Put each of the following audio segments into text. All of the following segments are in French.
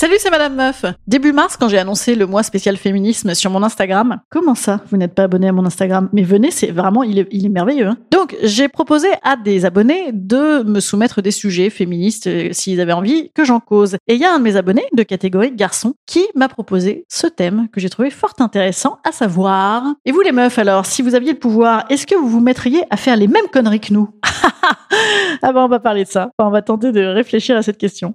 Salut, c'est Madame Meuf. Début mars, quand j'ai annoncé le mois spécial féminisme sur mon Instagram. Comment ça, vous n'êtes pas abonné à mon Instagram? Mais venez, c'est vraiment, il est, il est merveilleux. hein. Donc, j'ai proposé à des abonnés de me soumettre des sujets féministes euh, s'ils avaient envie que j'en cause. Et il y a un de mes abonnés de catégorie garçon qui m'a proposé ce thème que j'ai trouvé fort intéressant, à savoir. Et vous les meufs, alors, si vous aviez le pouvoir, est-ce que vous vous mettriez à faire les mêmes conneries que nous? Ah ben, on va parler de ça. Enfin, on va tenter de réfléchir à cette question.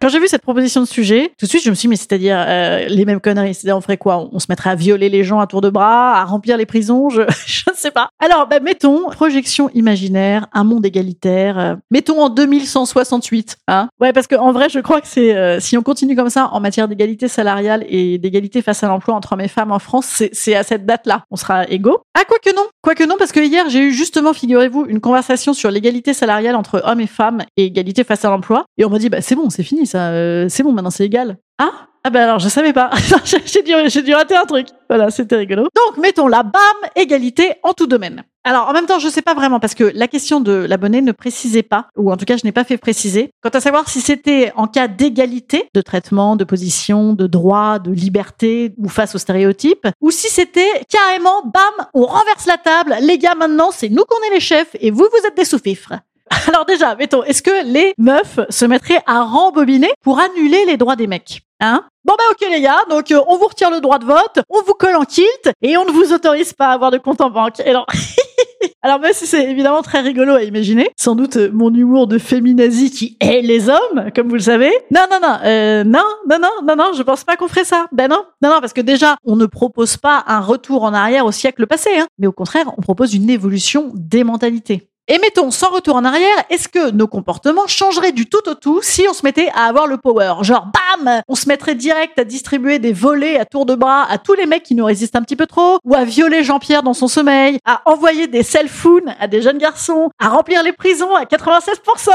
Quand j'ai vu cette proposition de sujet, tout de suite je me suis dit, mais c'est-à-dire euh, les mêmes conneries, c'est-à-dire on ferait quoi? On se mettrait à violer les gens à tour de bras, à remplir les prisons, je ne sais pas. Alors, bah, mettons projection imaginaire, un monde égalitaire. euh, mettons en 2168, hein Ouais, parce que en vrai, je crois que c'est euh, si on continue comme ça en matière d'égalité salariale et d'égalité face à l'emploi entre hommes et femmes en France, c'est à cette date-là, on sera égaux. Ah, quoique non, quoique non, parce que hier j'ai eu justement, figurez-vous, une conversation sur l'égalité salariale entre hommes et femmes et égalité face à l'emploi, et on m'a dit bah c'est bon, c'est fini euh, c'est bon, maintenant c'est égal. Ah ah ben alors je savais pas. j'ai j'ai dû, j'ai dû rater un truc. Voilà, c'était rigolo. Donc mettons la bam égalité en tout domaine. Alors en même temps je sais pas vraiment parce que la question de l'abonné ne précisait pas ou en tout cas je n'ai pas fait préciser quant à savoir si c'était en cas d'égalité de traitement, de position, de droit, de liberté ou face aux stéréotypes ou si c'était carrément bam on renverse la table les gars maintenant c'est nous qu'on est les chefs et vous vous êtes des sous-fifres. Alors déjà, mettons, est-ce que les meufs se mettraient à rembobiner pour annuler les droits des mecs Hein? Bon bah ok les gars, donc euh, on vous retire le droit de vote, on vous colle en kilt et on ne vous autorise pas à avoir de compte en banque. Et alors, alors même si c'est évidemment très rigolo à imaginer, sans doute euh, mon humour de féminazie qui hait les hommes, comme vous le savez. Non non non, euh, non non non non non, je pense pas qu'on ferait ça. Ben non, non non parce que déjà on ne propose pas un retour en arrière au siècle passé, hein, mais au contraire on propose une évolution des mentalités. Et mettons, sans retour en arrière, est-ce que nos comportements changeraient du tout au tout si on se mettait à avoir le power? Genre, bam! On se mettrait direct à distribuer des volets à tour de bras à tous les mecs qui nous résistent un petit peu trop, ou à violer Jean-Pierre dans son sommeil, à envoyer des cell phones à des jeunes garçons, à remplir les prisons à 96%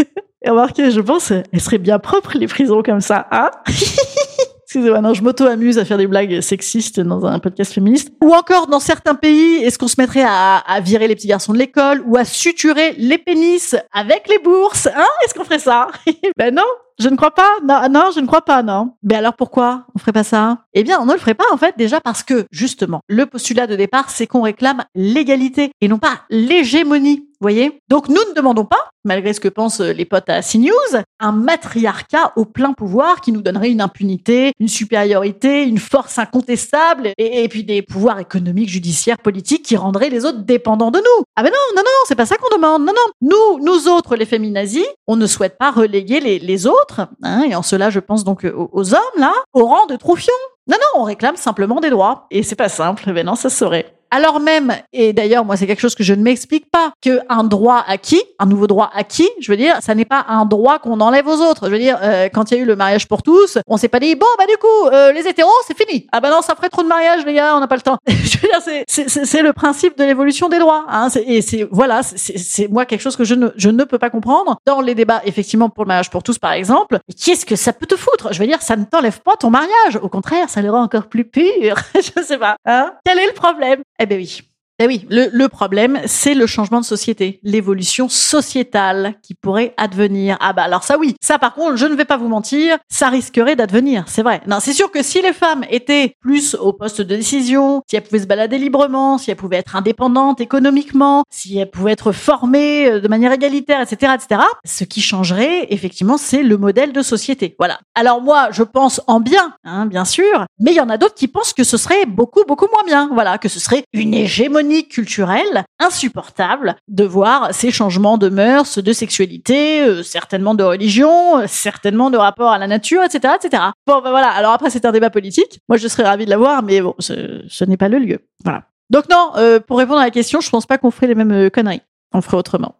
Et remarquez, je pense, elles seraient bien propres les prisons comme ça, hein? Excusez-moi, non, je m'auto-amuse à faire des blagues sexistes dans un podcast féministe. Ou encore, dans certains pays, est-ce qu'on se mettrait à, virer les petits garçons de l'école ou à suturer les pénis avec les bourses Hein? Est-ce qu'on ferait ça? Ben non, je ne crois pas. Non, non, je ne crois pas, non. Mais alors pourquoi on ferait pas ça? Eh bien, on ne le ferait pas en fait déjà parce que justement, le postulat de départ, c'est qu'on réclame l'égalité et non pas l'hégémonie. Voyez? Donc nous ne demandons pas, malgré ce que pensent les potes à CNews, un matriarcat au plein pouvoir qui nous donnerait une impunité, une supériorité, une force incontestable et, et puis des pouvoirs économiques, judiciaires, politiques qui rendraient les autres dépendants de nous. Ah ben non, non, non, c'est pas ça qu'on demande. Non, non. Nous, nous autres, les féminazis, on ne souhaite pas reléguer les, les autres, hein, et en cela, je pense donc aux, aux hommes, là, au rang de troufions. Non, non, on réclame simplement des droits. Et c'est pas simple, mais non, ça saurait. Alors même, et d'ailleurs, moi, c'est quelque chose que je ne m'explique pas, que un droit acquis, un nouveau droit acquis, je veux dire, ça n'est pas un droit qu'on enlève aux autres. Je veux dire, euh, quand il y a eu le mariage pour tous, on s'est pas dit, bon, bah du coup, euh, les hétéros, c'est fini. Ah bah non, ça ferait trop de mariages, les gars, on n'a pas le temps. je veux dire, c'est- le principe de l'évolution des droits. Hein, et c'est, voilà, c'est- moi quelque chose que je ne, je ne peux pas comprendre. Dans les débats, effectivement, pour le mariage pour tous, par exemple, qu'est-ce que ça peut te foutre? Je veux dire, ça ne t'enlève pas ton mariage. Au contraire, ça le rend encore plus pur. je sais pas. Hein Quel est le problème? Eh ben oui. Eh oui, le, le problème, c'est le changement de société, l'évolution sociétale qui pourrait advenir. Ah bah alors ça oui, ça par contre, je ne vais pas vous mentir, ça risquerait d'advenir, c'est vrai. Non, c'est sûr que si les femmes étaient plus au poste de décision, si elles pouvaient se balader librement, si elles pouvaient être indépendantes économiquement, si elles pouvaient être formées euh, de manière égalitaire, etc., etc., ce qui changerait, effectivement, c'est le modèle de société. Voilà. Alors moi, je pense en bien, hein, bien sûr, mais il y en a d'autres qui pensent que ce serait beaucoup, beaucoup moins bien. Voilà, que ce serait une hégémonie culturelle insupportable de voir ces changements de mœurs, de sexualité, euh, certainement de religion, euh, certainement de rapport à la nature, etc., etc. Bon, ben voilà. Alors après, c'est un débat politique. Moi, je serais ravie de l'avoir, mais bon, ce, n'est pas le lieu. Voilà. Donc non, euh, pour répondre à la question, je pense pas qu'on ferait les mêmes conneries. On ferait autrement.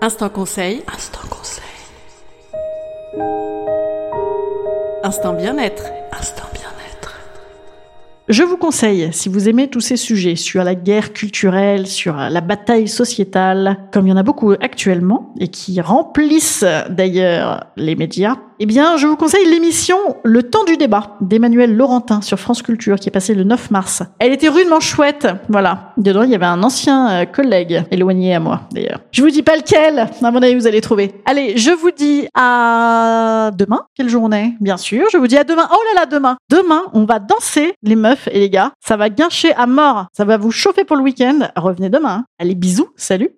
Instant conseil. Instant conseil. Instant bien-être. Je vous conseille, si vous aimez tous ces sujets sur la guerre culturelle, sur la bataille sociétale, comme il y en a beaucoup actuellement, et qui remplissent d'ailleurs les médias, eh bien, je vous conseille l'émission Le temps du débat d'Emmanuel Laurentin sur France Culture qui est passée le 9 mars. Elle était rudement chouette, voilà. Dedans, il y avait un ancien euh, collègue éloigné à moi, d'ailleurs. Je vous dis pas lequel, à mon avis, vous allez trouver. Allez, je vous dis à demain. Quelle journée? Bien sûr, je vous dis à demain. Oh là là, demain. Demain, on va danser, les meufs et les gars. Ça va guincher à mort. Ça va vous chauffer pour le week-end. Revenez demain. Allez, bisous, salut.